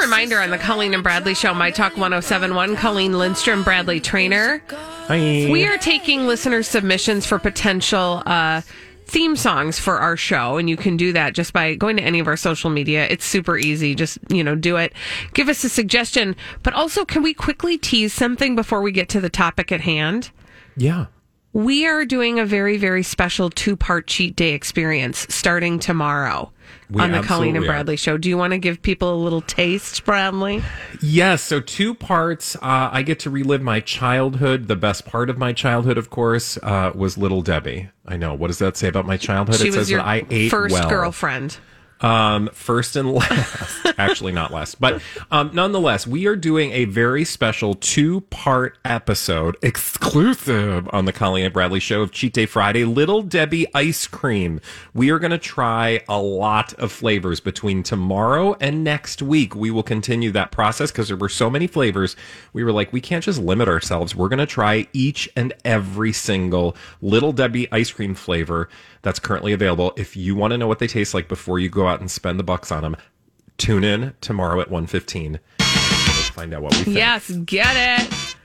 Reminder on the Colleen and Bradley Show, My Talk 1071, Colleen Lindstrom, Bradley Traynor. Hi. We are taking listener submissions for potential uh, theme songs for our show, and you can do that just by going to any of our social media. It's super easy. Just, you know, do it. Give us a suggestion. But also, can we quickly tease something before we get to the topic at hand? Yeah. We are doing a very, very special two part cheat day experience starting tomorrow We on the Colleen and absolutely are. Bradley show. Do you want to give people a little taste, Bradley? Yes. So two parts. Uh, I get to relive my childhood. The best part of my childhood, of course, uh, was Little Debbie. I know. What does that say about my childhood? She it says that I ate first well. girlfriend. Um, first and last, actually not last, but um, nonetheless, we are doing a very special two-part episode exclusive on the Colleen and Bradley Show of Cheat Day Friday. Little Debbie ice cream. We are going to try a lot of flavors between tomorrow and next week. We will continue that process because there were so many flavors. We were like, we can't just limit ourselves. We're going to try each and every single Little Debbie ice cream flavor that's currently available. If you want to know what they taste like before you go out and spend the bucks on them, tune in tomorrow at 1.15. We'll find out what we think. Yes, get it.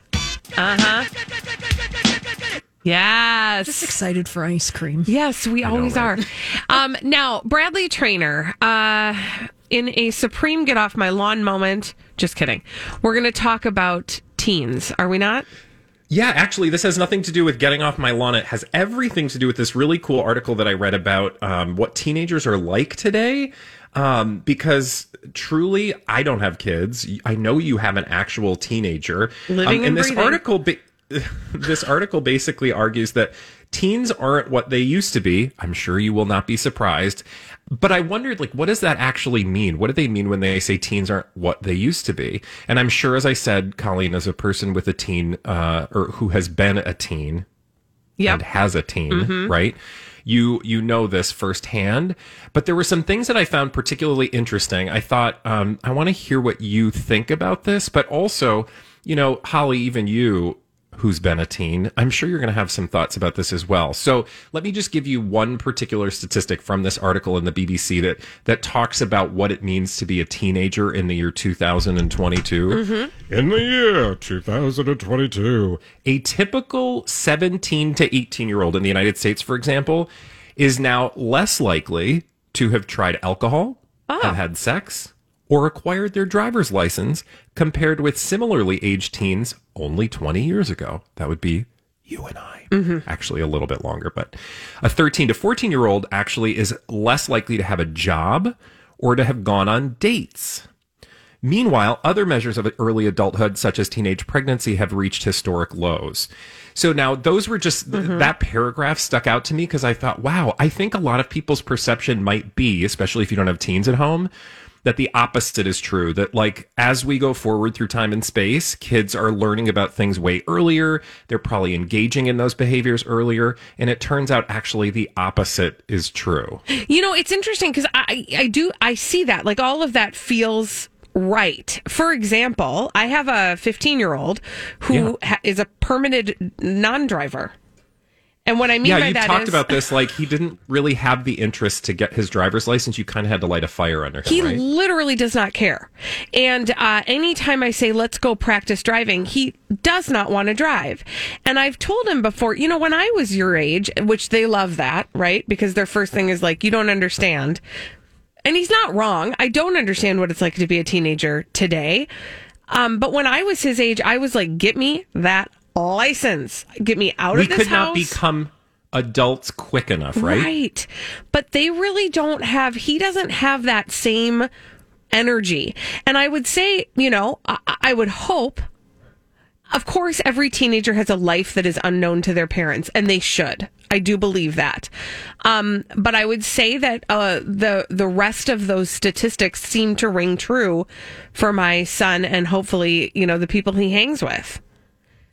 Uh huh. Yes. Just excited for ice cream. Yes, we always right? are. Um, now, Bradley Traynor, uh, in a supreme get off my lawn moment, just kidding. We're going to talk about teens, are we not? Yeah, actually, this has nothing to do with getting off my lawn. It has everything to do with this really cool article that I read about um, what teenagers are like today. Um, because truly, I don't have kids. I know you have an actual teenager. Living um, and this breathing. article, ba- this article basically argues that teens aren't what they used to be. I'm sure you will not be surprised. But I wondered, like, what does that actually mean? What do they mean when they say teens aren't what they used to be? And I'm sure, as I said, Colleen, as a person with a teen, uh, or who has been a teen and has a teen, right? You you know this firsthand. But there were some things that I found particularly interesting. I thought um, I want to hear what you think about this, but also, you know, Holly, even you who's been a teen, I'm sure you're going to have some thoughts about this as well. So let me just give you one particular statistic from this article in the BBC that that talks about what it means to be a teenager in the year 2022. Mm-hmm. In the year 2022, a typical 17 to 18 year old in the United States, for example, is now less likely to have tried alcohol, ah. have had sex, or acquired their driver's license compared with similarly aged teens only 20 years ago. That would be you and I. Mm-hmm. Actually, a little bit longer, but a 13 to 14 year old actually is less likely to have a job or to have gone on dates. Meanwhile, other measures of early adulthood, such as teenage pregnancy, have reached historic lows. So now those were just th- mm-hmm. that paragraph stuck out to me because I thought, wow, I think a lot of people's perception might be, especially if you don't have teens at home, that the opposite is true. That like as we go forward through time and space, kids are learning about things way earlier. They're probably engaging in those behaviors earlier. And it turns out actually the opposite is true. You know, it's interesting because I, I do, I see that. Like all of that feels right. For example, I have a 15 year old who ha- is a permitted non driver. And what I mean by that is yeah, by you talked is about this. Like he didn't really have the interest to get his driver's license. You kind of had to light a fire under him, he right? literally does not care. And uh, anytime I say, let's go practice driving, he does not want to drive. And I've told him before, you know, when I was your age, which they love that, right? Because their first thing is like, you don't understand. And he's not wrong. I don't understand what it's like to be a teenager today. Um, but when I was his age, I was like, get me that license. Get me out we of this We could house. not become adults quick enough, right? Right. But they really don't have, he doesn't have that same energy. And I would say, you know, I, I would hope, of course, every teenager has a life that is unknown to their parents, and they should. I do believe that. Um, but I would say that uh, the the rest of those statistics seem to ring true for my son and hopefully, you know, the people he hangs with.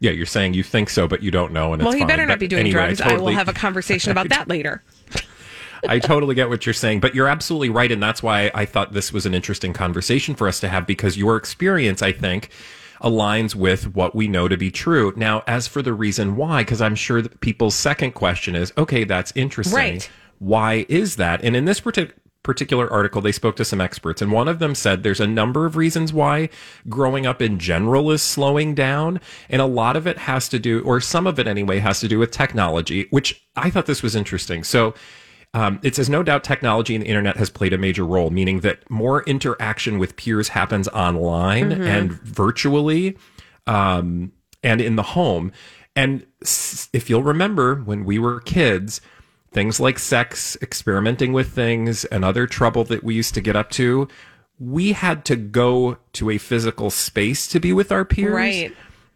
Yeah, you're saying you think so, but you don't know, and Well, he fine. better not But be doing anyway, drugs. I, totally- will have a conversation about that later. I totally get what you're saying, but you're absolutely right. And that's why I thought this was an interesting conversation for us to have because your experience, I think, aligns with what we know to be true. Now, as for the reason why, because I'm sure that people's second question is, okay, that's interesting. Right. Why is that? And in this particular particular article, they spoke to some experts, and one of them said there's a number of reasons why growing up in general is slowing down. And a lot of it has to do, or some of it anyway, has to do with technology, which I thought this was interesting. So, um, it says, no doubt technology and the internet has played a major role, meaning that more interaction with peers happens online and virtually um, and in the home. And s- if you'll remember, when we were kids, things like sex, experimenting with things, and other trouble that we used to get up to, we had to go to a physical space to be with our peers Right.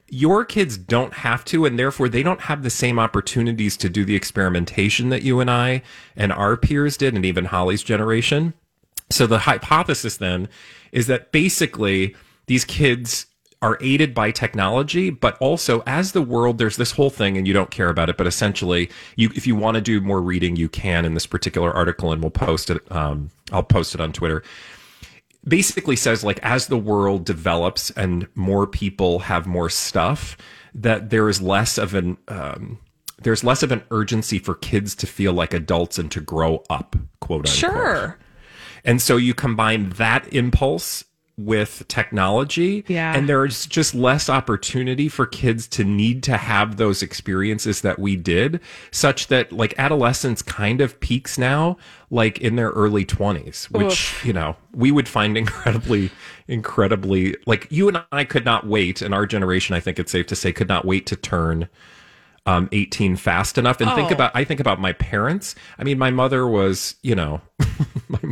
your kids don't have to, and therefore they don't have the same opportunities to do the experimentation that you and I and our peers did, and even Holly's generation. So the hypothesis then is that basically these kids are aided by technology, but also as the world, there's this whole thing, and you don't care about it, but essentially, you if you want to do more reading, you can in this particular article, and we'll post it. Um, I'll post it on Twitter basically says like as the world develops and more people have more stuff that there is less of an um, there's less of an urgency for kids to feel like adults and to grow up quote unquote Sure. and so you combine that impulse with technology Yeah. and there's just less opportunity for kids to need to have those experiences that we did such that like adolescence kind of peaks now like in their early 20s which you know we would find incredibly incredibly like you and I could not wait and our generation I think it's safe to say could not wait to turn um, 18 fast enough and think Oh. about i think about my parents i mean my mother was you know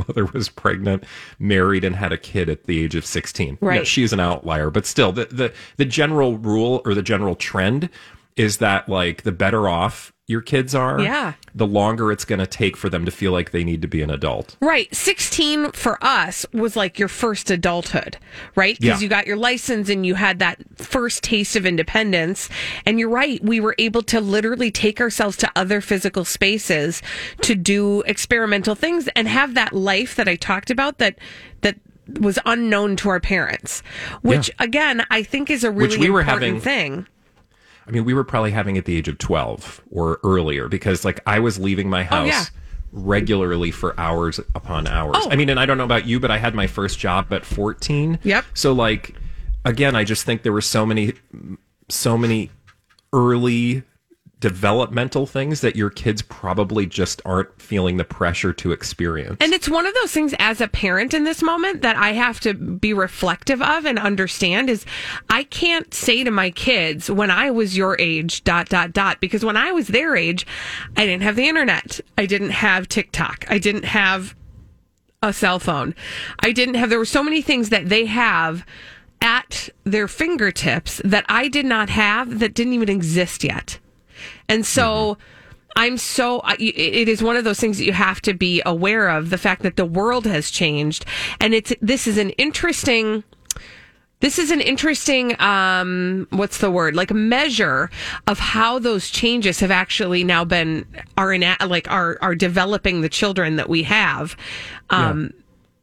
mother was pregnant married and had a kid at the age of 16 Now, Right. she's an outlier but still the, the the general rule or the general trend is that like the better off your kids are Yeah. the longer it's going to take for them to feel like they need to be an adult Right. 16 for us was like your first adulthood, right? Because Yeah. you got your license and you had that first taste of independence. And you're right. We were able to literally take ourselves to other physical spaces to do experimental things and have that life that I talked about that, that, was unknown to our parents, which again I think is a really we were important having- thing. I mean, we were probably having at the age of 12 or earlier because, like, I was leaving my oh, house Oh, yeah. regularly for hours upon hours. Oh. I mean, and I don't know about you, but I had my first job at 14. Yep. So, like, again, I just think there were so many, so many early developmental things that your kids probably just aren't feeling the pressure to experience. And it's one of those things as a parent in this moment that I have to be reflective of and understand is I can't say to my kids when I was your age, dot, dot, dot, because when I was their age, I didn't have the internet. I didn't have TikTok. I didn't have a cell phone. I didn't have, there were so many things that they have at their fingertips that I did not have that didn't even exist yet. And so I'm so, it is one of those things that you have to be aware of the fact that the world has changed. And it's, this is an interesting, this is an interesting, um, what's the word? Like measure of how those changes have actually now been, are in, like, are, are developing the children that we have, um,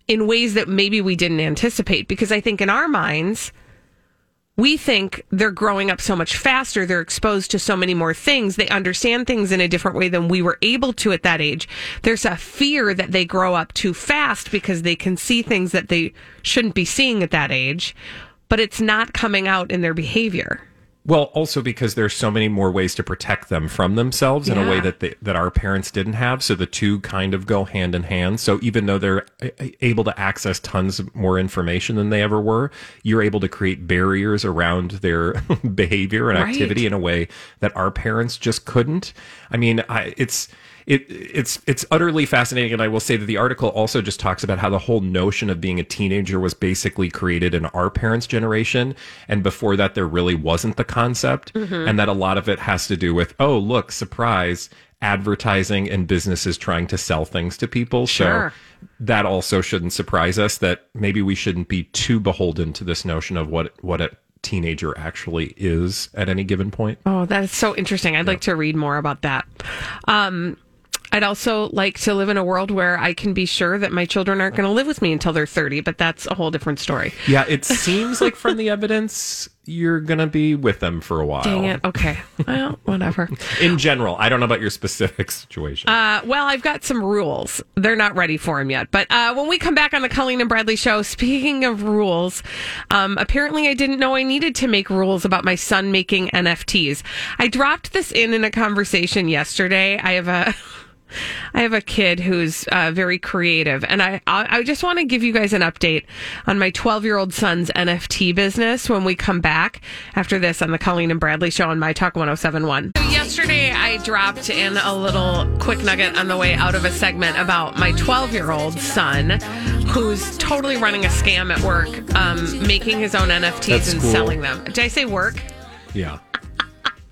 in ways that maybe we didn't anticipate. Because I think in our minds, we think they're growing up so much faster. They're exposed to so many more things. They understand things in a different way than we were able to at that age. There's a fear that they grow up too fast because they can see things that they shouldn't be seeing at that age, but it's not coming out in their behavior. Well, also because there's so many more ways to protect them from themselves in a way that they, that our parents didn't have. So the two kind of go hand in hand. So even though they're able to access tons more information than they ever were, you're able to create barriers around their behavior and Right. activity in a way that our parents just couldn't. I mean, I, it's it it's it's utterly fascinating and i will say that the article also just talks about how the whole notion of being a teenager was basically created in our parents generation and before that there really wasn't the concept and that a lot of it has to do with oh look surprise advertising and businesses trying to sell things to people Sure. so that also shouldn't surprise us that maybe we shouldn't be too beholden to this notion of what what a teenager actually is at any given point Oh, that is so interesting. I'd like to read more about that. Um, I'd also like to live in a world where I can be sure that my children aren't going to live with me until they're 30, but that's a whole different story. Yeah, it seems like from the evidence you're gonna be with them for a while. Dang it. Okay. Well, whatever. In general, I don't know about your specific situation. Uh, well, I've got some rules. They're not ready for him yet. But uh, when we come back on the Colleen and Bradley show, speaking of rules, um, apparently I didn't know I needed to make rules about my son making NFTs. I dropped this in in a conversation yesterday. I have a. I have a kid who's uh, very creative, and I I I just want to give you guys an update on my 12 year old son's NFT business when we come back after this on the Colleen and Bradley show on My Talk 1071. So yesterday, I dropped in a little quick nugget on the way out of a segment about my 12 year old son who's totally running a scam at work, um, making his own NFTs That's and cool. selling them. Did I say work? yeah,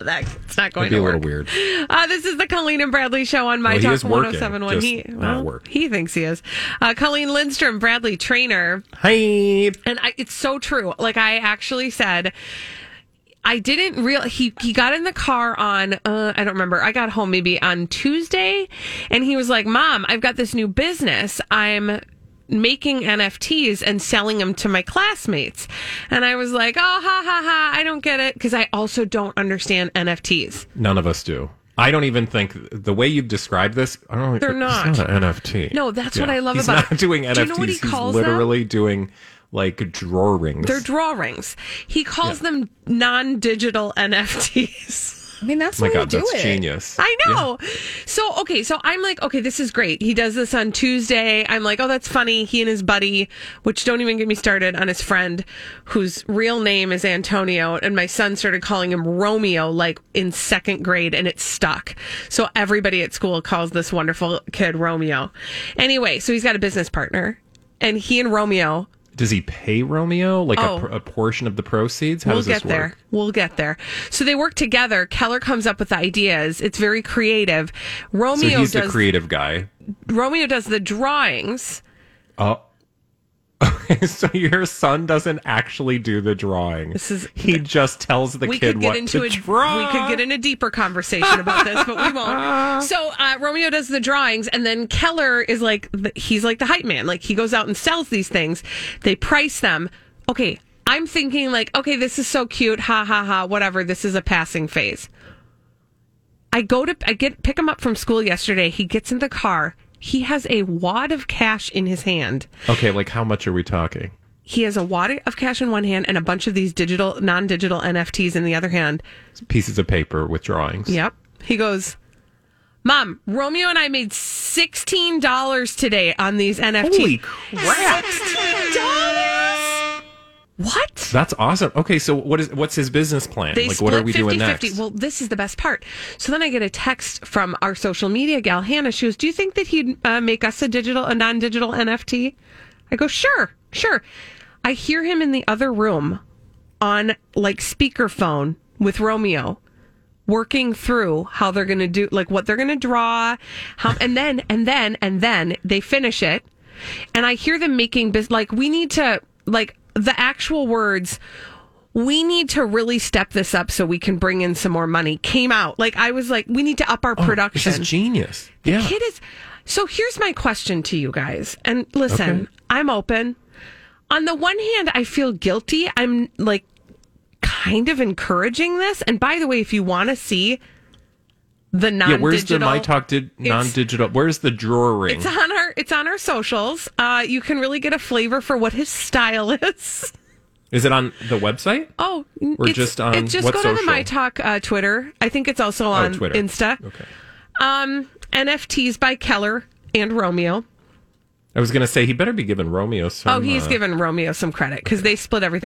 That, it's not going it'd be to a work. little weird. Uh, this is the Colleen and Bradley show on My Well, Talk is working, 1071. He, well, he thinks he is. Uh, Colleen Lindstrom, Bradley Traynor. Hi. And I, it's so true. Like I actually said, I didn't real he he got in the car on uh, I don't remember. I got home maybe on Tuesday and he was like, "Mom, I've got this new business. I'm making NFTs and selling them to my classmates." And I was like, "Oh, ha ha ha, I don't get it because I also don't understand NFTs." None of us do. I don't even think the way you've described this. I don't. They're it's not. not an NFT. No, that's what I love He's about not doing NFTs. Do you know what he He's calls them? literally doing like drawings. They're drawings. He calls them non-digital NFTs. I mean, that's oh my god, that's it. genius. I know. So, okay, so I'm like, okay, this is great. He does this on Tuesday. I'm like, oh, that's funny. He and his buddy, which don't even get me started on his friend, whose real name is Antonio, and my son started calling him Romeo like in second grade, and it stuck. So everybody at school calls this wonderful kid Romeo. Anyway, so he's got a business partner, and he and Romeo Does he pay Romeo like Oh. a, a portion of the proceeds? How we'll does this get there. work? We'll get there. So they work together. Keller comes up with ideas. It's very creative. So Romeo he's the creative guy. Romeo does the drawings. Oh. Okay, so your son doesn't actually do the drawing. This is- he just tells the we kid could get what into to a draw. we could get in a deeper conversation about this, but we won't. So uh, Romeo does the drawings, and then Keller is like the, he's like the hype man. Like he goes out and sells these things. They price them. Okay, I'm thinking like, okay, this is so cute. Ha ha ha. Whatever. This is a passing phase. I go to I get pick him up from school yesterday. He gets in the car. He has a wad of cash in his hand. Okay, like how much are we talking? He has a wad of cash in one hand and a bunch of these digital, non-digital NFTs in the other hand. Pieces of paper with drawings. Yep. He goes, Mom, Romeo and I made sixteen dollars today on these NFTs. Holy crap! $16? What? That's awesome. Okay, so what is what's his business plan? They like what are we split doing 50-50. next? Well, this is the best part. So then I get a text from our social media gal, Hannah. She goes, "Do you think that he'd uh, make us a digital, a non-digital NFT?" I go, "Sure, sure." I hear him in the other room on like speakerphone with Romeo, working through how they're going to do, like what they're going to draw, how, and then and then and then they finish it, and I hear them making bus- like we need to like the actual words we need to really step this up so we can bring in some more money came out like i was like we need to up our Oh, production This is genius. the yeah. kid is so here's my question to you guys and listen Okay. i'm open on the one hand i feel guilty i'm like kind of encouraging this and by the way if you want to see the non-digital yeah, where's the my talk did non-digital? Where's the drawing? it's on our it's on our socials uh you can really get a flavor for what his style is Is it on the website? Oh, Or it's, just on it's just what go to the? My Talk uh, Twitter. I think it's also on Twitter. Insta. Okay. Um, NFTs by Keller and Romeo. I was going to say he better be giving Romeo some. oh, he's uh, given Romeo some credit because they split everything.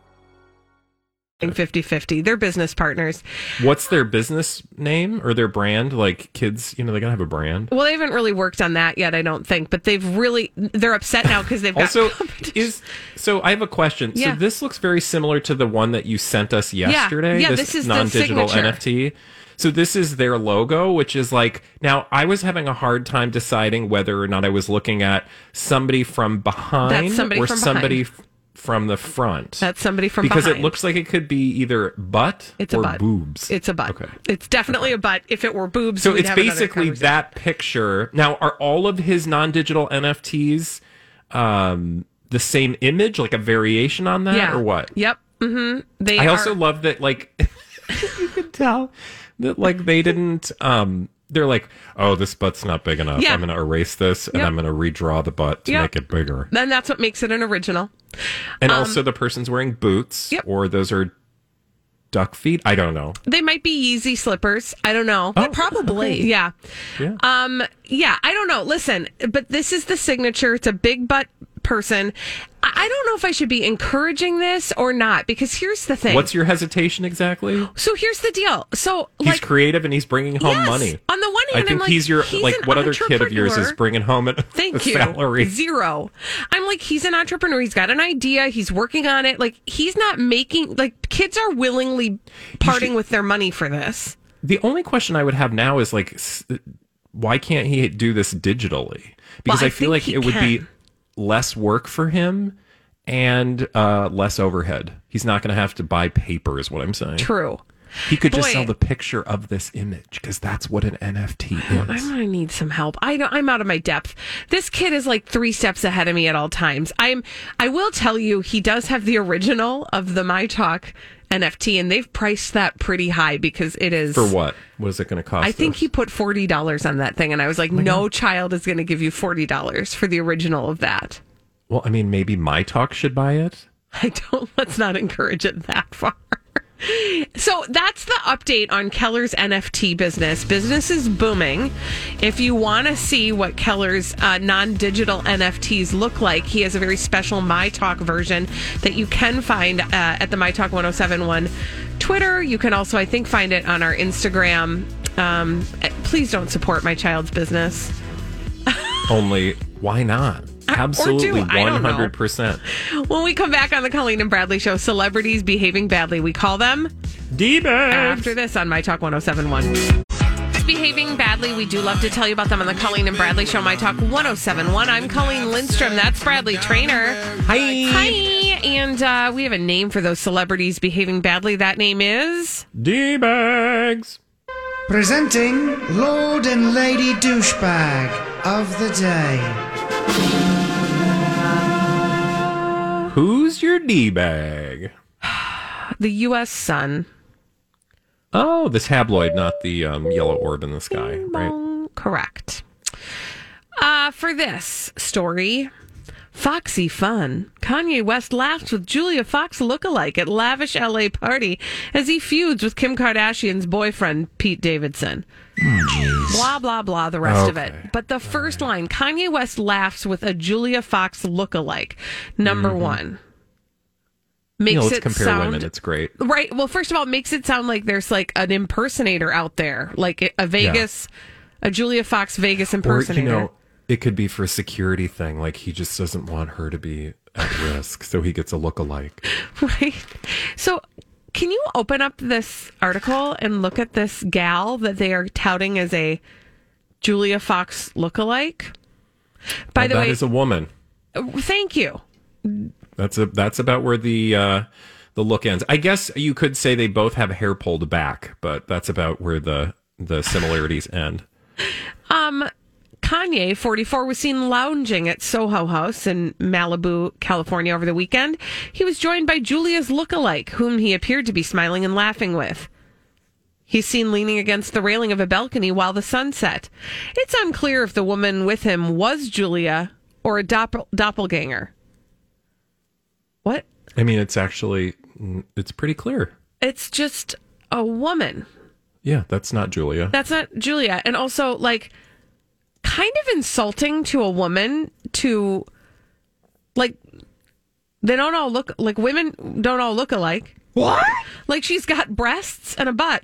50 50. They're business partners. What's their business name or their brand? Like kids, you know, they gotta have a brand. Well, they haven't really worked on that yet, I don't think, but they've really, they're upset now because they've Also, is so I have a question. Yeah. So this looks very similar to the one that you sent us yesterday. Yeah, this is non-digital signature. NFT. So this is their logo, which is like now I was having a hard time deciding whether or not I was looking at somebody from behind somebody or from somebody behind. From the front. That's somebody from because behind. it looks like it could be either butt it's or a butt. boobs. It's a butt. Okay. It's definitely a butt. If it were boobs, So it's basically that picture. Now, are all of his non-digital NFTs um, the same image, like a variation on that, Yeah. or what? Yep. Mm-hmm. They I are, also love that, like, you could tell that, like, they didn't. Um, they're like, oh, this butt's not big enough. Yeah. I'm going to erase this and Yep. I'm going to redraw the butt to Yep. make it bigger. Then that's what makes it an original. And also, the person's wearing boots, Um, Yep. or those are duck feet. I don't know. They might be Yeezy slippers. I don't know. Oh, probably. Yeah. Yeah. Um. Yeah. I don't know. Listen, but this is the signature. It's a big butt person. I I don't know if I should be encouraging this or not because here's the thing. What's your hesitation exactly? so here's the deal. So He's like creative and he's bringing home yes, money. On the one I hand, think I'm like, he's your he's like what other kid of yours is bringing home a, Thank a you. salary? Zero. I'm like, he's an entrepreneur. He's got an idea. He's working on it. Like, he's not making, like, kids are willingly parting with their money for this. The only question I would have now is like, why can't he do this digitally? Because I I, feel like it would be can. Less work for him and uh, less overhead. He's not going to have to buy paper, is what I'm saying. True. He could just Boy. sell the picture of this image because that's what an NFT is. I'm gonna need some help. I don't, I'm out of my depth. This kid is like three steps ahead of me at all times. I'm. I will tell you, he does have the original of the My Talk NFT, and they've priced that pretty high because it is For what? What is it going to cost? I think us? he put forty dollars on that thing, and I was like, oh no child is going to give you forty dollars for the original of that. Well, I mean, maybe my talk should buy it. I don't. Let's not encourage it that far. So that's the update on Keller's NFT business. Business is booming. If you want to see what Keller's uh, non digital NFTs look like, he has a very special My Talk version that you can find uh, at the My Talk 1071 Twitter. You can also, I think, find it on our Instagram. Um, eh, please don't support my child's business. Only, why not? Absolutely, I don't know. 100%. When we come back on the Colleen and Bradley show, celebrities behaving badly, we call them D-bags. after this on My Talk 1071. Behaving badly, we do love to tell you about them on the Colleen and Bradley Show, My Talk 1071. I'm Colleen Lindstrom. That's Bradley Traynor. Hi. Hi. And uh, we have a name for those celebrities behaving badly. That name is. D-bags. Presenting Lord and Lady Douchebag of the Day. Who's your D-bag? The U.S. Sun. Oh, the tabloid, not the um, yellow orb in the sky, right? Correct. Uh, for this story, Foxy Fun. Kanye West laughs with Julia Fox lookalike at lavish LA party as he feuds with Kim Kardashian's boyfriend, Pete Davidson. Oh, blah, blah, blah, the rest of it. But the first line Kanye West laughs with a Julia Fox look-alike Number mm-hmm. one. makes You know, let's it compare sound women. It's great. right. Well, first of all, it makes it sound like there's like an impersonator out there, like a Vegas, a Julia Fox Vegas Or, impersonator. you know, it could be for a security thing. Like he just doesn't want her to be at risk, so he gets a look-alike. Right. So, can you open up this article and look at this gal that they are touting as a Julia Fox lookalike? By Now, the that way, is a woman. thank you. That's a that's about where the uh, the look ends. I guess you could say they both have hair pulled back, but that's about where the the similarities end. Um, Kanye, 44, was seen lounging at Soho House in Malibu, California over the weekend. He was joined by Julia's lookalike, whom he appeared to be smiling and laughing with. He's seen leaning against the railing of a balcony while the sun set. It's unclear if the woman with him was Julia or a doppel- doppelganger. What? I mean, it's actually it's pretty clear. It's just a woman. Yeah, that's not Julia. That's not Julia. And also, like, kind of insulting to a woman to, like, they don't all look like women don't all look alike. What? Like, she's got breasts and a butt.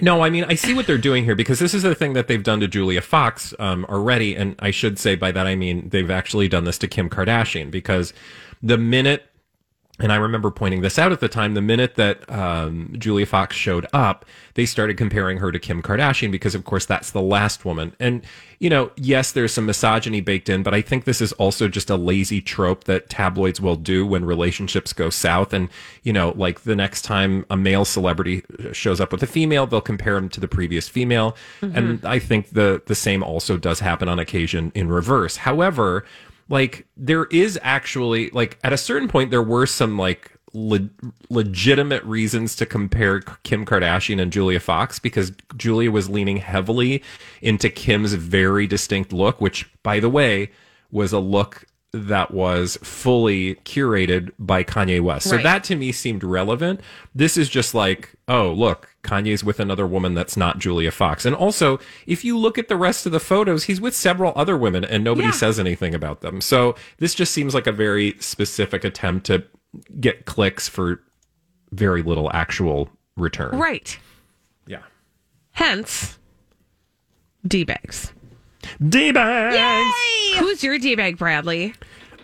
No, I mean I see what they're doing here because this is the thing that they've done to Julia Fox um, already, and I should say by that I mean they've actually done this to Kim Kardashian because the minute, and I remember pointing this out at the time, the minute that um, Julia Fox showed up, they started comparing her to Kim Kardashian because, of course, that's the last woman. And you know, yes, there's some misogyny baked in, but I think this is also just a lazy trope that tabloids will do when relationships go south. And you know, like the next time a male celebrity shows up with a female, they'll compare him to the previous female. And I think the the same also does happen on occasion in reverse. However, like there is actually like at a certain point there were some like le- legitimate reasons to compare Kim Kardashian and Julia Fox because Julia was leaning heavily into Kim's very distinct look which by the way was a look that was fully curated by Kanye West. So Right. that to me seemed relevant. This is just like, oh, look, Kanye's with another woman that's not Julia Fox. And also, if you look at the rest of the photos, he's with several other women and nobody Yeah. says anything about them. So this just seems like a very specific attempt to get clicks for very little actual return. Right. Yeah. Hence, D bags. D-bags! Who's your D bag, Bradley?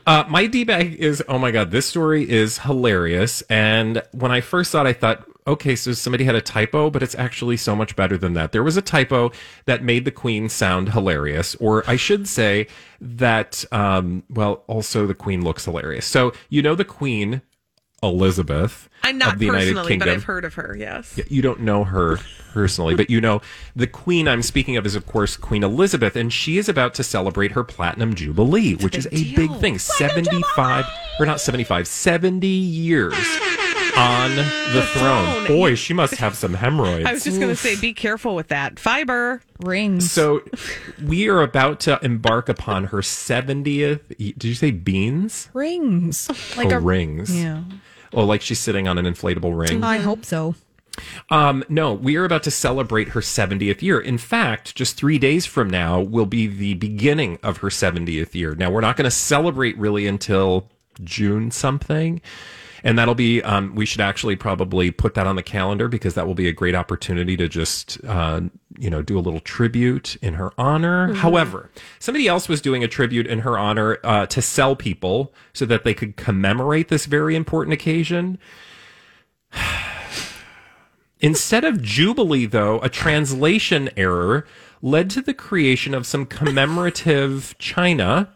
Uh, my D bag is oh my god, this story is hilarious. And when I first saw it, I thought, okay, so somebody had a typo, but it's actually so much better than that. There was a typo that made the Queen sound hilarious, or I should say that, um, well, also the Queen looks hilarious. So you know the Queen, Elizabeth I'm not of the United personally, Kingdom. but I've heard of her, yes. You don't know her personally, but you know the queen I'm speaking of is, of course, Queen Elizabeth, and she is about to celebrate her platinum jubilee, which is a big thing. 75, or not 75, 70 years on the, throne. throne. Boy, she must have some hemorrhoids. I was just going to say, be careful with that. Fiber. Rings. so we are about to embark upon her 70th. Did you say beans? rings. Oh, like oh, a rings. Yeah. Oh, like she's sitting on an inflatable ring. I hope so. Um, no, we are about to celebrate her 70th year. In fact, just three days from now will be the beginning of her 70th year. Now, we're not going to celebrate really until June something. And that'll be, um, we should actually probably put that on the calendar because that will be a great opportunity to just, uh, you know, do a little tribute in her honor. However, somebody else was doing a tribute in her honor uh, to sell people so that they could commemorate this very important occasion. Instead of Jubilee, though, a translation error led to the creation of some commemorative china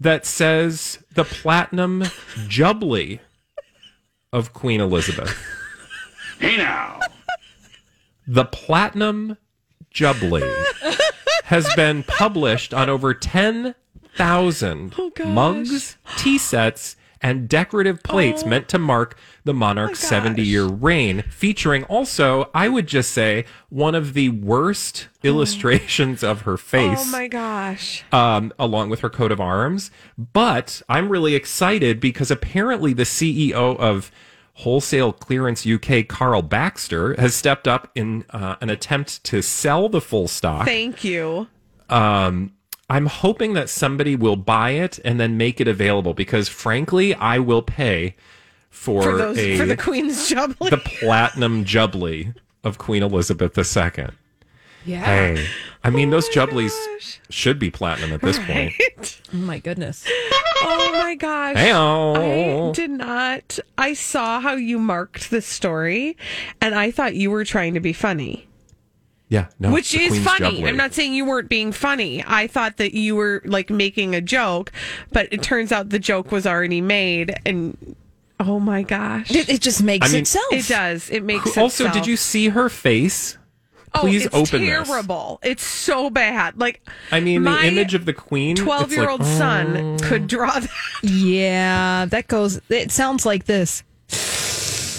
that says the platinum jubilee of Queen Elizabeth. Hey now. The platinum jubilee has been published on over 10,000 mugs, tea sets, and decorative plates meant to mark the monarch's 70 year reign, featuring also, I would just say, one of the worst illustrations of her face Oh my gosh. um, along with her coat of arms. But I'm really excited because apparently the CEO of Wholesale Clearance UK, Carl Baxter, has stepped up in uh, an attempt to sell the full stock. Thank you. Um, I'm hoping that somebody will buy it and then make it available because, frankly, I will pay for, for those a for the Queen's jubbly. the platinum jubbly of Queen Elizabeth II. Yeah. Hey, I mean those oh jubblies gosh. should be platinum at this point. Oh my goodness. oh my gosh. Hey, I did not. I saw how you marked the story, and I thought you were trying to be funny, yeah, no, which the is Queen's funny. jubbly. I'm not saying you weren't being funny. I thought that you were like making a joke, but it turns out the joke was already made, and oh my gosh, It, it just makes I mean- itself. it does. It makes Also, itself. did you see her face? Oh, Please oh, it's open this. terrible. It's so bad. Like I mean, my the image of the Queen. twelve-year-old son oh. could draw that. Yeah, that goes. It sounds like this.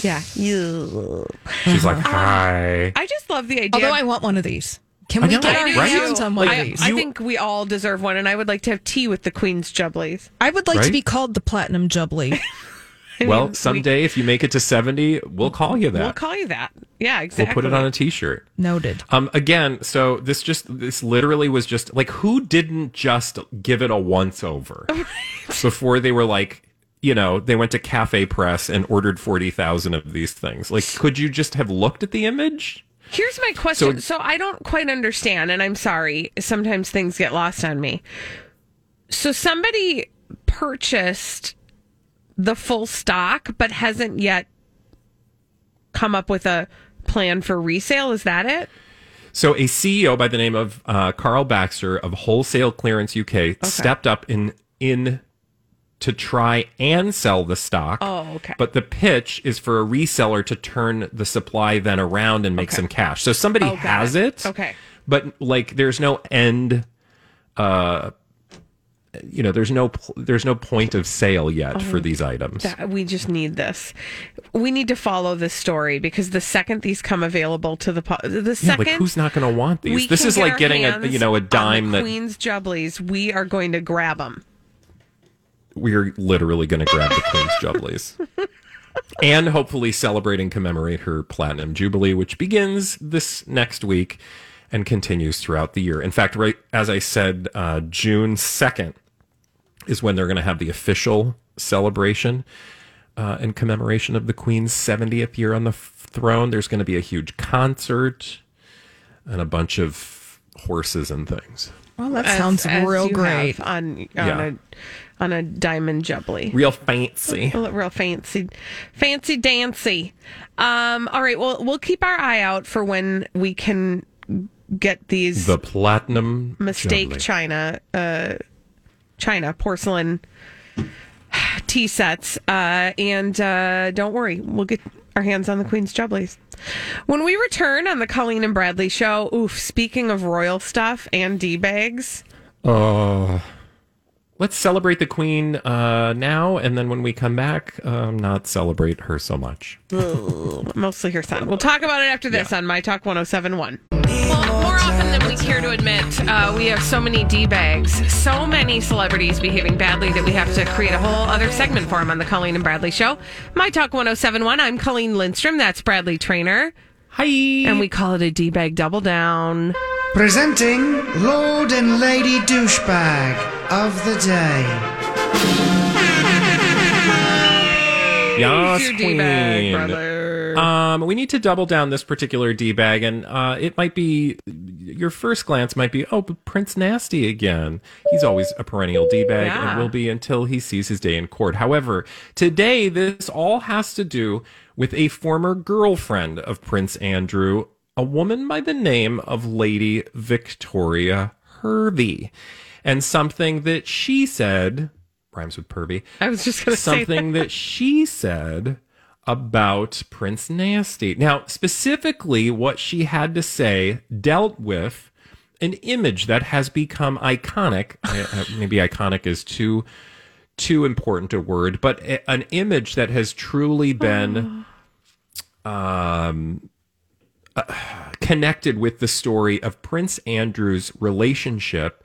Yeah. You. She's like, hi. I just love the idea. Although I want one of these. Can we know, get our right? hands on one I, of these? I I, think we all deserve one, and I would like to have tea with the Queen's Jubblies. I would like to be called the Platinum Jubbly. I well, mean, we- someday if you make it to 70, we'll call you that. we'll call you that. Yeah, exactly. We'll put it on a t-shirt. Noted. Um, again, so this just this literally was just like who didn't just give it a once over before they were like, you know, they went to Cafe Press and ordered forty thousand of these things. Like, could you just have looked at the image? Here's my question. So- So, I don't quite understand, and I'm sorry. Sometimes things get lost on me. So somebody purchased the full stock, but hasn't yet come up with a plan for resale. Is that it? So, a CEO by the name of uh, Carl Baxter of Wholesale Clearance UK stepped up in in to try and sell the stock. Oh, okay. But the pitch is for a reseller to turn the supply then around and make some cash. So somebody Oh, has it. it. Okay. But like, there's no end. Uh, you know, there's no there's no point of sale yet for these items. Oh, That- we just need this. We need to follow this story because the second these come available to the the yeah, second like who's not going to want these? This is like getting a you know a dime that Queen's Jubblies. We are going to grab them. We're literally going to grab the Queen's Jubblies. and hopefully celebrate and commemorate her Platinum Jubilee, which begins this next week and continues throughout the year. In fact, right as I said, uh, June 2nd is when they're going to have the official celebration uh, in commemoration of the Queen's 70th year on the f- throne. There's going to be a huge concert and a bunch of horses and things. Well, that as- sounds as real you great. have on on Yeah. a on a diamond jubbly. Real fancy. Real fancy, fancy dancy. Um, all right, well, we'll keep our eye out for when we can get these The Platinum mistake Jubilee. china, uh, china porcelain tea sets. Uh, and uh, don't worry, we'll get our hands on the Queen's Jubblies. When we return on the Colleen and Bradley show, oof, speaking of royal stuff and D bags, Uh, let's celebrate the queen uh, now, and then when we come back, um, not celebrate her so much. mostly her son. We'll talk about it after this on My Talk 1071. Well, more often than we care to admit, uh, we have so many D bags, so many celebrities behaving badly that we have to create a whole other segment for them on the Colleen and Bradley show. My Talk 1071. I'm Colleen Lindstrom. That's Bradley Traynor. Hi. And we call it a D bag double down. Presenting Lord and Lady Douchebag of the Day. Yas, Your D bag, queen. brother. Um, we need to double down this particular D bag, and uh, it might be your first glance might be, oh, but Prince Nasty again. He's always a perennial D bag, Yeah. and will be until he sees his day in court. However, today this all has to do with a former girlfriend of Prince Andrew, a woman by the name of Lady Victoria Hervey, and something that she said rhymes with pervy I was just going to say something that she said about Prince Nasty. Now, specifically, what she had to say dealt with an image that has become iconic. Uh, uh, Maybe iconic is too too important a word, but an image that has truly been um, uh, connected with the story of Prince Andrew's relationship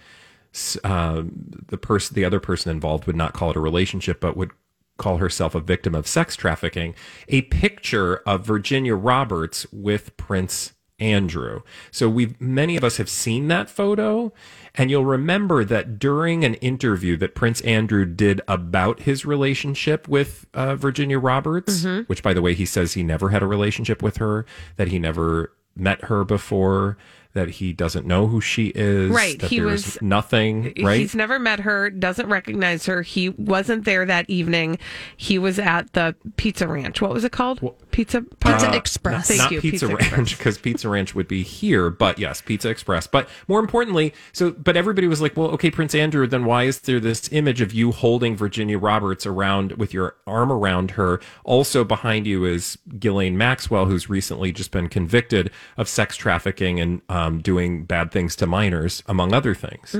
um, the person, the other person involved would not call it a relationship, but would call herself a victim of sex trafficking. A picture of Virginia Roberts with Prince Andrew. So we many of us have seen that photo and you'll remember that during an interview that Prince Andrew did about his relationship with uh, Virginia Roberts, Mm-hmm. which by the way he says he never had a relationship with her, that he never met her before, that he doesn't know who she is, Right, that he there's was- nothing, right? He's never met her, doesn't recognize her. He wasn't there that evening. He was at the Pizza Ranch. What was it called? Pizza Pizza Uh, Express. Thank not you, Pizza, Pizza Ranch because Pizza Ranch would be here, but yes, Pizza Express. But more importantly, so but everybody was like, well, okay, Prince Andrew, then why is there this image of you holding Virginia Roberts around with your arm around her? Also behind you is Ghislaine Maxwell, who's recently just been convicted of sex trafficking and um, doing bad things to minors, among other things.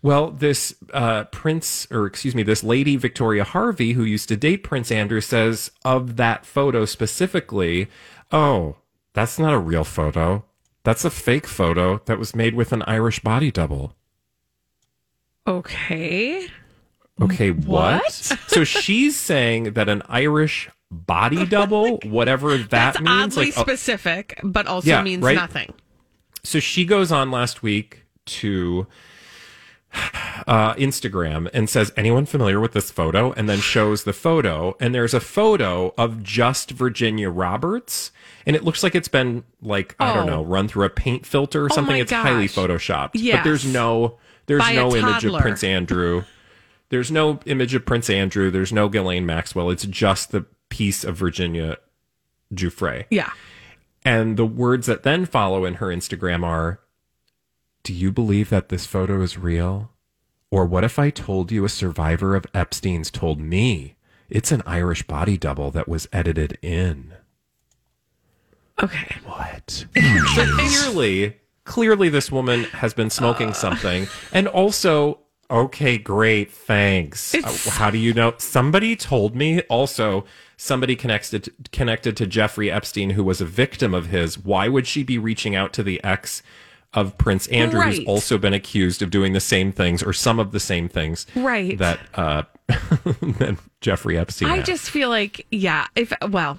Well, this uh, Prince, or excuse me, this lady, Victoria Hervey, who used to date Prince Andrew, says of that photo specifically, oh, that's not a real photo. That's a fake photo that was made with an Irish body double. Okay. Okay, what? so she's saying that an Irish body double, whatever that That's means, oddly like, uh, specific, but also Yeah, means right? nothing. So she goes on last week to uh, Instagram and says, "Anyone familiar with this photo?" And then shows the photo, and there's a photo of just Virginia Roberts, and it looks like it's been like I don't Oh. know, run through a paint filter or Oh something. my it's highly gosh. photoshopped, but there's no there's By no image of. Prince Andrew. There's no image of Prince Andrew. There's no Ghislaine Maxwell. It's just the piece of Virginia Giuffre. Yeah. And the words that then follow in her Instagram are Do you believe that this photo is real? Or what if I told you a survivor of Epstein's told me it's an Irish body double that was edited in? Okay. What? so clearly, clearly this woman has been smoking something. And also, okay, great, thanks. Uh, How do you know? Somebody told me. Also, somebody connected connected to Jeffrey Epstein, who was a victim of his. Why would she be reaching out to the ex? Of Prince Andrew, who's also been accused of doing the same things or some of the same things Right. that uh, that Jeffrey Epstein. I had. just feel like, yeah, if, well,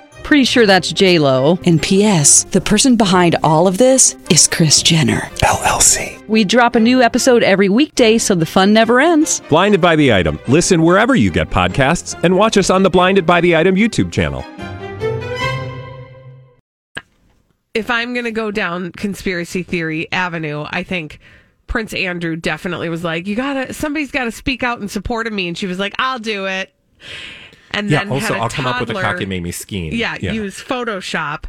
Pretty sure that's J Lo. And P.S. The person behind all of this is Kris Jenner LLC. We drop a new episode every weekday, so the fun never ends. Blinded by the item. Listen wherever you get podcasts, and watch us on the Blinded by the Item YouTube channel. if I'm going to go down conspiracy theory avenue, I think Prince Andrew definitely was like, "You gotta, somebody's got to speak out in support of me," and she was like, "I'll do it." And yeah. then Also, had a I'll come up with a toddler- cockamamie scheme. Yeah, use Photoshop,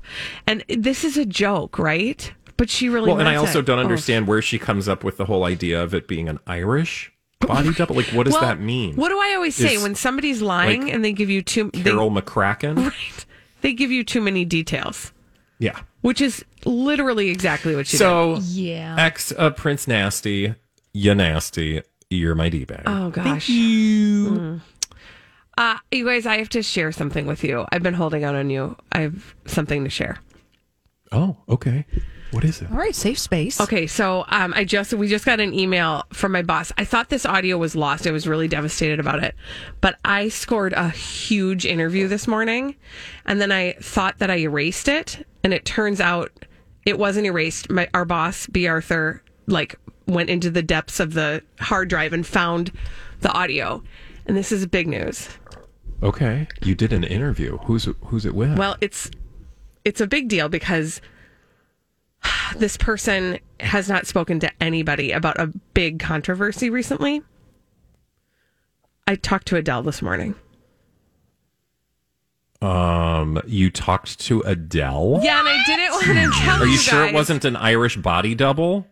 and this is a joke, right? But she really Well, and I also it. don't Oh. understand where she comes up with the whole idea of it being an Irish body double. Like, what does Well, that mean? What do I always say Is, when somebody's lying like, and they give you too they, Carol McCracken? right? They give you too many details, Yeah. which is literally exactly what she So, did. Yeah. ex of Prince Nasty, you nasty, you're my D bag. Oh gosh. Thank Mm. Uh, you guys, I have to share something with you. I've been holding out on you. I have something to share. Oh, okay. What is it? All right, safe space. Okay, so um, I just we just got an email from my boss. I thought this audio was lost. I was really devastated about it, but I scored a huge interview this morning, and then I thought that I erased it, and it turns out it wasn't erased. My our boss B Arthur like went into the depths of the hard drive and found the audio, and this is big news. Okay. You did an interview. Who's who's it with? Well, it's it's a big deal because this person has not spoken to anybody about a big controversy recently. I talked to Adele this morning. um, you talked to Adele? Yeah, and I didn't want to tell Are you you sure it wasn't an Irish body double?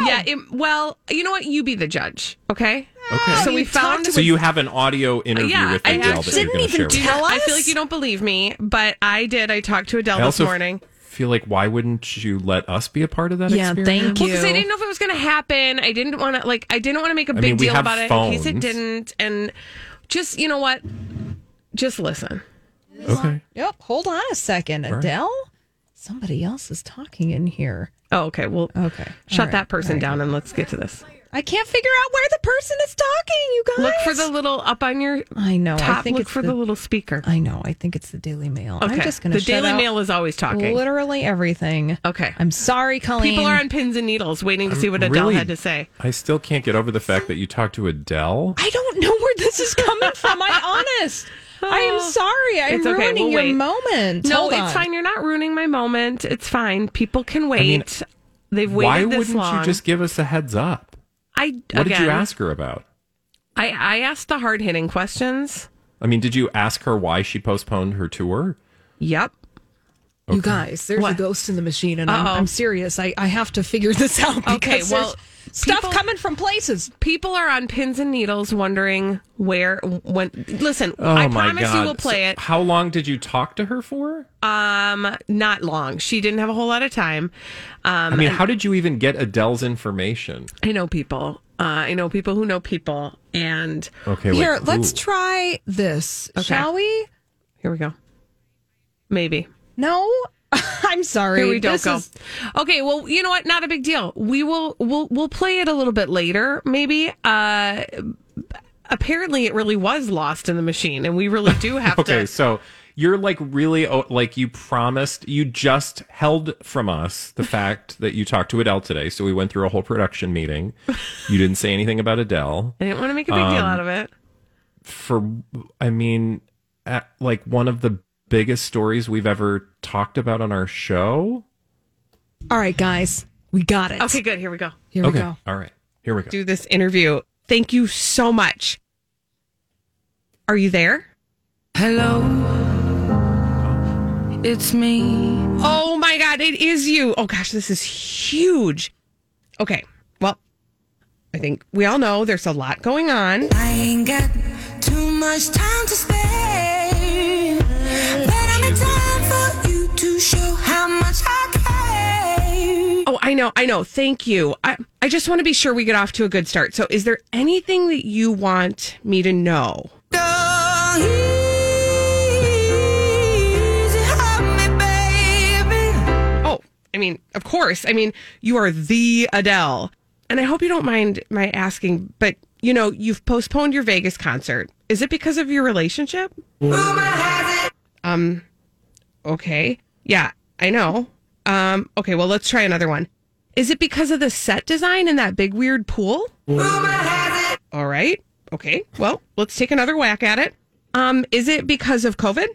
Yeah, it, well, you know what? You be the judge, okay? Okay. So we found. So you have an audio interview yeah, with I Adele that actually you're going to share with us. I feel like you don't believe me, but I did. I talked to Adele I this also morning. feel like why wouldn't you let us be a part of that Yeah, experience? thank Well, you. because I didn't know if it was going to happen. I didn't want to like. I didn't want to make a I big mean, deal have about it in case it didn't. And just you know what, just listen. Okay. Yep. Hold on a second, right. Adele. Somebody else is talking in here. Oh, okay. Well, Okay. shut All right. that person All right. down and let's get to this. I can't figure out where the person is talking. You guys Look for the little up on your I know. top. I think look it's for the, little speaker. I know. I think it's the Daily Mail. Okay. I'm just going to show you. the Daily Mail is always talking. literally everything. Okay. I'm sorry, Colleen. People are on pins and needles waiting to see what Adele really- had to say. I still can't get over the fact that you talked to Adele. I don't know where this is coming from. I'm honest. I am oh. sorry. I'm It's okay. ruining We'll your wait. moment. No, Hold it's on. fine. You're not ruining my moment. It's fine. People can wait. mean, They've waited so long. Why wouldn't long. you just give us a heads up? I What did you ask her about? I I asked the hard hitting questions. I mean, did you ask her why she postponed her tour? Yep. You guys, there's What? a ghost in the machine, and I'm, I'm serious. I, I have to figure this out because Okay, well, stuff people- coming from places. People are on pins and needles wondering where when listen, Oh I my promise god! you will play So it. How long did you talk to her for? Um not long. She didn't have a whole lot of time. Um I mean, how did you even get Adele's information? I know people. Uh, I know people who know people and Okay, wait, Here, let's try this, Okay. shall we? here we go. Maybe. No, I'm sorry. Here we don't This go. is- Okay, well, you know what? Not a big deal. We will we'll we'll play it a little bit later, maybe. Uh apparently it really was lost in the machine and we really do have Okay, to Okay, so you're like really oh, like you promised. You just held from us the fact that you talked to Adele today. So we went through a whole production meeting. You didn't say anything about Adele. I didn't want to make a big Um, deal out of it. For I mean, at, like one of the biggest stories we've ever talked about on our show. All right, guys, we got it. Okay, good. Here we go. Here we go. all right, here we go. Do this interview. Thank you so much. Are you there? Hello, oh. it's me. Oh my God, it is you. Oh gosh, this is huge. Okay, well, I think we all know there's a lot going on. I ain't got too much time to spare, I know, I know. Thank you. I, I just want to be sure we get off to a good start. So, is there anything that you want me to know? Oh, I mean, of course. I mean, you are the Adele. And I hope you don't mind my asking, but you know, you've postponed your Vegas concert. Is it because of your relationship? Um, okay. Yeah, I know. Um, okay, well, let's try another one. Is it because of the set design in that big weird pool? Rumor has it. All right. Okay. Well, let's take another whack at it. Um, is it because of COVID?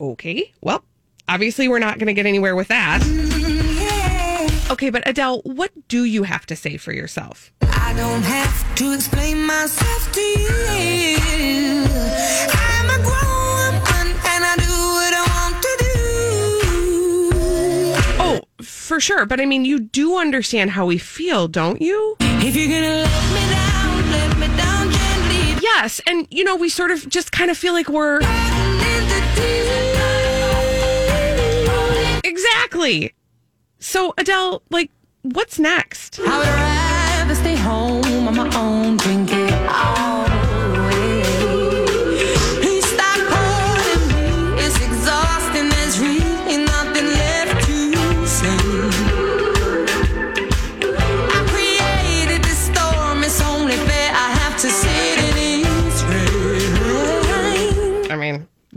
Okay. Well, obviously we're not going to get anywhere with that. Okay, but Adele, what do you have to say for yourself? I don't have to explain myself to you. I'm for sure. But I mean, you do understand how we feel, don't you? If you're gonna let me down, let me down gently. Yes. And, you know, we sort of just kind of feel like we're. Exactly. So, Adele, like, what's next? I would rather stay home on my own, drink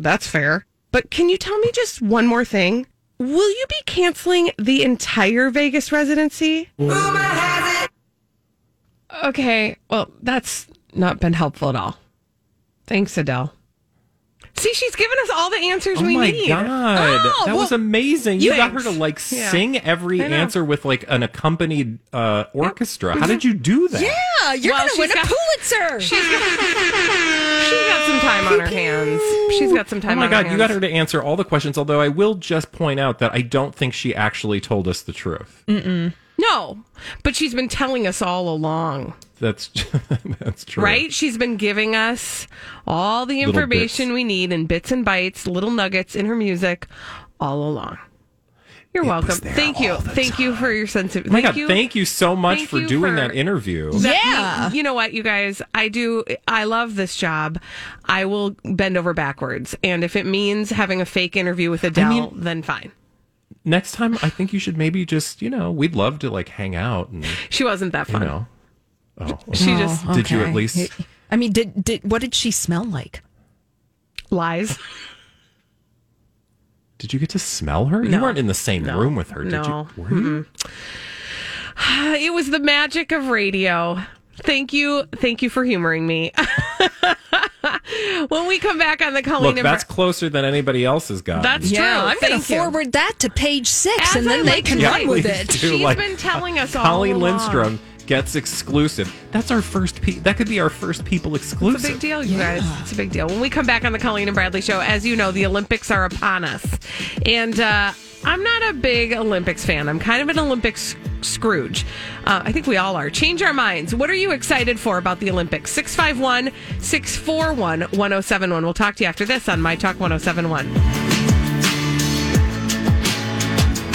that's fair. But can you tell me just one more thing? Will you be canceling the entire Vegas residency? Rumor has it. Okay, well, that's not been helpful at all. Thanks, Adele. See, she's given us all the answers Oh we my need. god, Oh, that was amazing! You got her to like Yeah. sing every answer with like an accompanied uh, orchestra. How did you do that? Yeah, you're Well, gonna win she's a got- Pulitzer. She's got, she's got some time on her hands. She's got some time. Oh my on god, her you got her to answer all the questions. Although I will just point out that I don't think she actually told us the truth. No, but she's been telling us all along, That's that's true. right? She's been giving us all the information we need in bits and bytes, little nuggets in her music all along. You're It welcome. Thank you. all the Thank you for your sense of. Oh my thank God, you. thank you so much Thank for doing for- that interview. That- Yeah. You know what, you guys? I do. I love this job. I will bend over backwards, and if it means having a fake interview with Adele, mean- then fine. Next time, I think you should maybe just, you know, we'd love to like hang out and, She wasn't that you fun. know. Oh, She just Did you at least- I mean, did did what did she smell like? lies. did you get to smell her? You weren't in the same No. room with her, did No. you? Were you? It was the magic of radio. Thank you. Thank you for humoring me. when we come back on the Colleen Look, and that's Bra- closer than anybody else has got. That's Yeah, true. I'm going to forward that to page six, As and then I they like can to run with it. do. She's like, been telling us all Colleen along. Lindstrom gets exclusive. That's our first. Pe- that could be our first people exclusive. It's a big deal, you guys. It's a big deal. When we come back on the Colleen and Bradley show, as you know, the Olympics are upon us. And uh, I'm not a big Olympics fan. I'm kind of an Olympics Scrooge. Uh, I think we all are. Change our minds. What are you excited for about the Olympics? 651 641 1071. We'll talk to you after this on My Talk 1071.